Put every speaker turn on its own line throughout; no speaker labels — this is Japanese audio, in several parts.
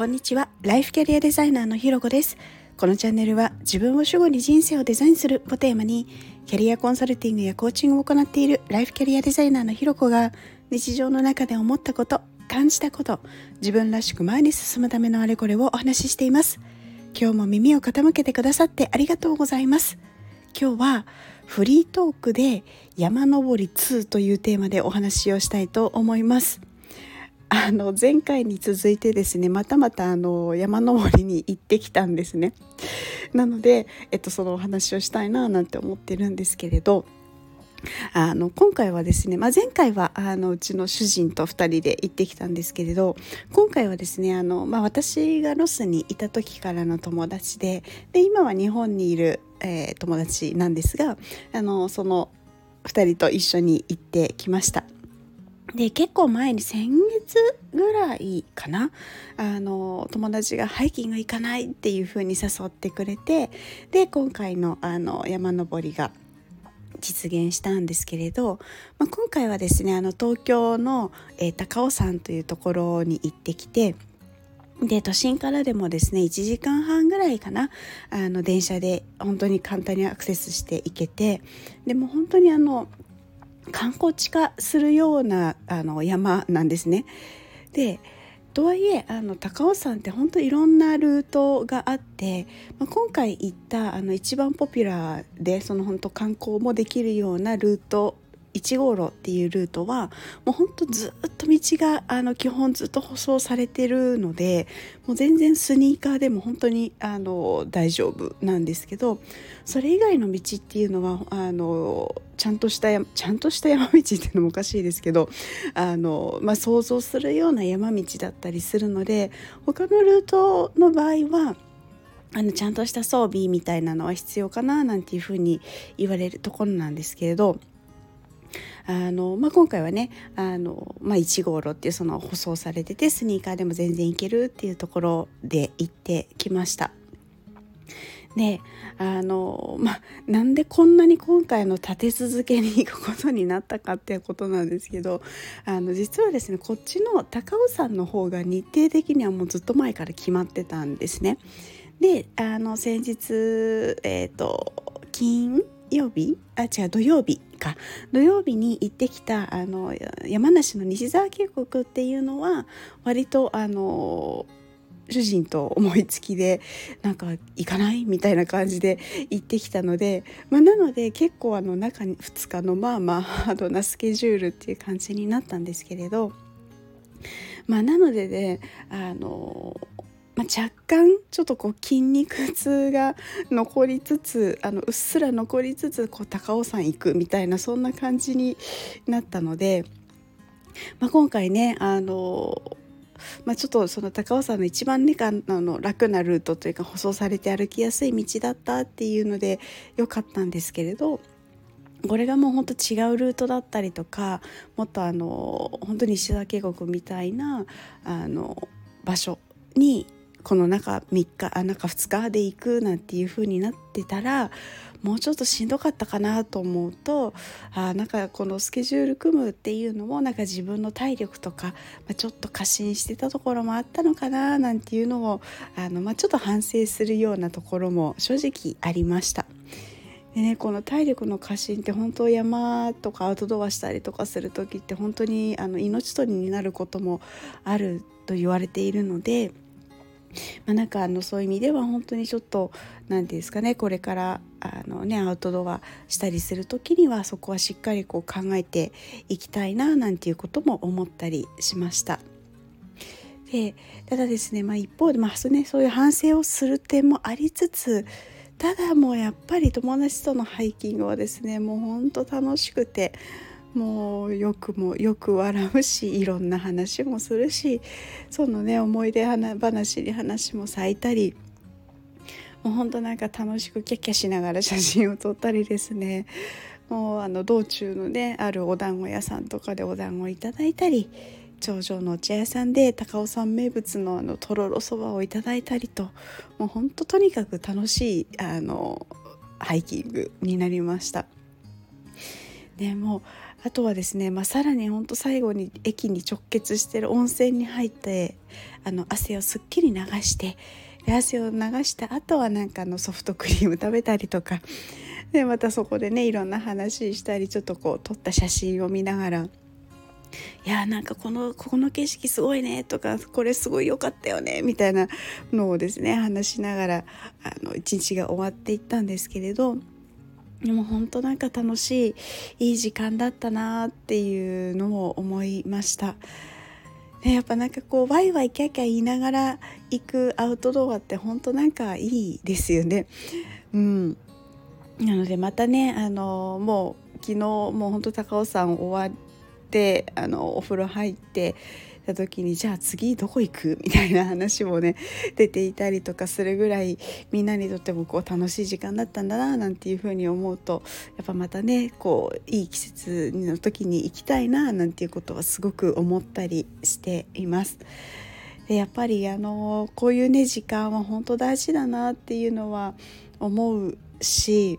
こんにちは。ライフキャリアデザイナーのひろこです。このチャンネルは自分を主語に人生をデザインするをテーマにキャリアコンサルティングやコーチングを行っているライフキャリアデザイナーのひろこが日常の中で思ったこと感じたこと自分らしく前に進むためのあれこれをお話ししています。今日も耳を傾けてくださってありがとうございます。今日はフリートークで山登り2というテーマでお話をしたいと思います。あの前回に続いてですねまたまたあの山登りに行ってきたんですねなので、えっと、そのお話をしたいななんて思ってるんですけれどあの今回はですね、まあ、前回はあのうちの主人と2人で行ってきたんですけれど今回はですねあの、まあ、私がロスにいた時からの友達でで今は日本にいる、えー、友達なんですがあのその2人と一緒に行ってきました。で結構前に先月ぐらいかな。あの友達がハイキング行かないっていう風に誘ってくれてで今回のあの山登りが実現したんですけれど、まあ、今回はですねあの東京の、えー、高尾山というところに行ってきてで都心からでもですね1時間半ぐらいかなあの電車で本当に簡単にアクセスしていけてでも本当にあの観光地化するようなあの山なんですね。でとはいえあの高尾山って本当いろんなルートがあって、まあ、今回行ったあの一番ポピュラーでその本当観光もできるようなルート1号路っていうルートはもうほんとずっと道があの基本ずっと舗装されてるのでもう全然スニーカーでも本当にあの大丈夫なんですけどそれ以外の道っていうのはあのちゃんとしたちゃんとした山道っていうのもおかしいですけどあの、まあ、想像するような山道だったりするので他のルートの場合はあのちゃんとした装備みたいなのは必要かななんていうふうに言われるところなんですけれどあの、まあ、今回はねあの、まあ、1号路っていうその舗装されててスニーカーでも全然行けるっていうところで行ってきました。であのまあなんでこんなに今回の立て続けに行くことになったかっていうことなんですけどあの実はですねこっちの高尾山の方が日程的にはもうずっと前から決まってたんですね。であの先日えっ、ー、と金曜日？あ違う土曜日か。土曜日に行ってきたあの山梨の西沢渓谷っていうのは割とあの主人と思いつきでなんか行かないみたいな感じで行ってきたので、まあ、なので結構あの中に2日のまあまあハードなスケジュールっていう感じになったんですけれどまあなのでねあのまあ、若干ちょっとこう筋肉痛が残りつつあのうっすら残りつつこう高尾山行くみたいなそんな感じになったので、まあ、今回ねあのまあ、ちょっとその高尾山の一番ねあの楽なルートというか舗装されて歩きやすい道だったっていうので良かったんですけれどこれがもうほんと違うルートだったりとかもっとあの本当に石田渓谷みたいなあの場所にこの中3日あ中2日で行くなんていう風になってたらもうちょっとしんどかったかなと思うとあなんかこのスケジュール組むっていうのもなんか自分の体力とか、まあ、ちょっと過信してたところもあったのかななんていうのをあの、まあ、ちょっと反省するようなところも正直ありました。でね、この体力の過信って本当山とかアウトドアしたりとかする時って本当にあの命取りになることもあると言われているのでまあ、なんかあのそういう意味では本当にちょっと何て言うんですかねこれからあの、ね、アウトドアしたりする時にはそこはしっかりこう考えていきたいななんていうことも思ったりしました。でただですね、まあ、一方で、まあね、そういう反省をする点もありつつただもうやっぱり友達とのハイキングはですねもうほんと楽しくてもうよくもよく笑うしいろんな話もするしそのね思い出話に話も咲いたりもうほんとなんか楽しくキャキャしながら写真を撮ったりですねもうあの道中のねあるお団子屋さんとかでお団子いただいたり頂上のお茶屋さんで高尾山名物のあのとろろそばをいただいたりともうほんととにかく楽しいあのハイキングになりました。でもあとはですね、まあ、さらにほんと最後に駅に直結してる温泉に入ってあの汗をすっきり流してで汗を流した後はなんかのソフトクリーム食べたりとかでまたそこでねいろんな話したりちょっとこう撮った写真を見ながらいやなんかこのここの景色すごいねとかこれすごい良かったよねみたいなのをですね話しながらあの一日が終わっていったんですけれどでも本当なんか楽しいいい時間だったなっていうのを思いました。ね、やっぱなんかこうワイワイキャキャ言いながら行くアウトドアって本当なんかいいですよね。うん、なのでまたねあのもう昨日もう本当高尾山終わってあのお風呂入ってた時にじゃあ次どこ行くみたいな話もね出ていたりとかするぐらいみんなにとってもこう楽しい時間だったんだななんていうふうに思うとやっぱまたねこういい季節の時に行きたいななんていうことはすごく思ったりしています。でやっぱりあのこういうね時間は本当大事だなっていうのは思うし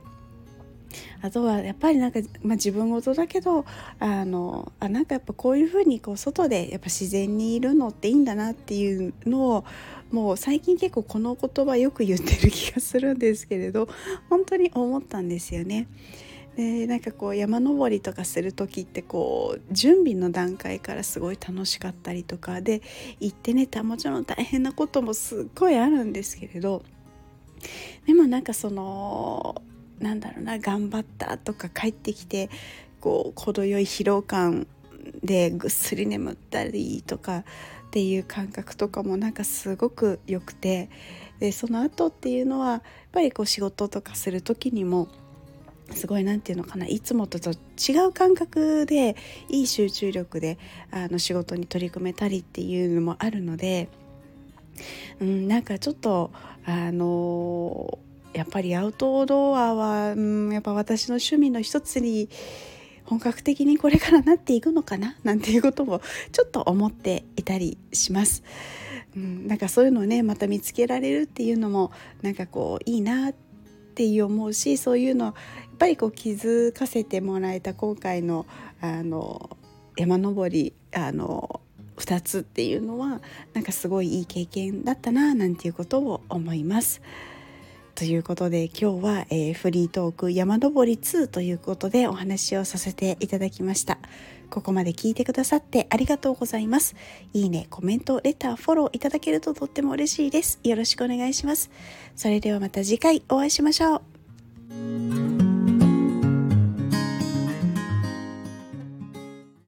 あとはやっぱりなんか、まあ、自分事だけどあのあなんかやっぱこういうふうにこう外でやっぱ自然にいるのっていいんだなっていうのをもう最近結構この言葉よく言ってる気がするんですけれど本当に思ったんですよね。でなんかこう山登りとかする時ってこう準備の段階からすごい楽しかったりとかで行ってねたもちろん大変なこともすっごいあるんですけれどでもなんかそのなんだろうな頑張ったとか帰ってきてこう程よい疲労感でぐっすり眠ったりとかっていう感覚とかもなんかすごく良くてでその後っていうのはやっぱりこう仕事とかする時にもすごい何て言うのかないつもと違う感覚でいい集中力であの仕事に取り組めたりっていうのもあるので、うん、なんかちょっとあのーやっぱりアウトドアは、うん、やっぱ私の趣味の一つに本格的にこれからなっていくのかななんていうこともちょっと思っていたりします。うん、なんかそういうのをねまた見つけられるっていうのもなんかこういいなって思うしそういうのやっぱりこう気づかせてもらえた今回のあの山登りあの2つっていうのはなんかすごいいい経験だったななんていうことを思います。ということで今日は、えー、フリートーク山登り2ということでお話をさせていただきました。ここまで聞いてくださってありがとうございます。いいねコメントレターフォローいただけるととっても嬉しいです。よろしくお願いします。それではまた次回お会いしましょう。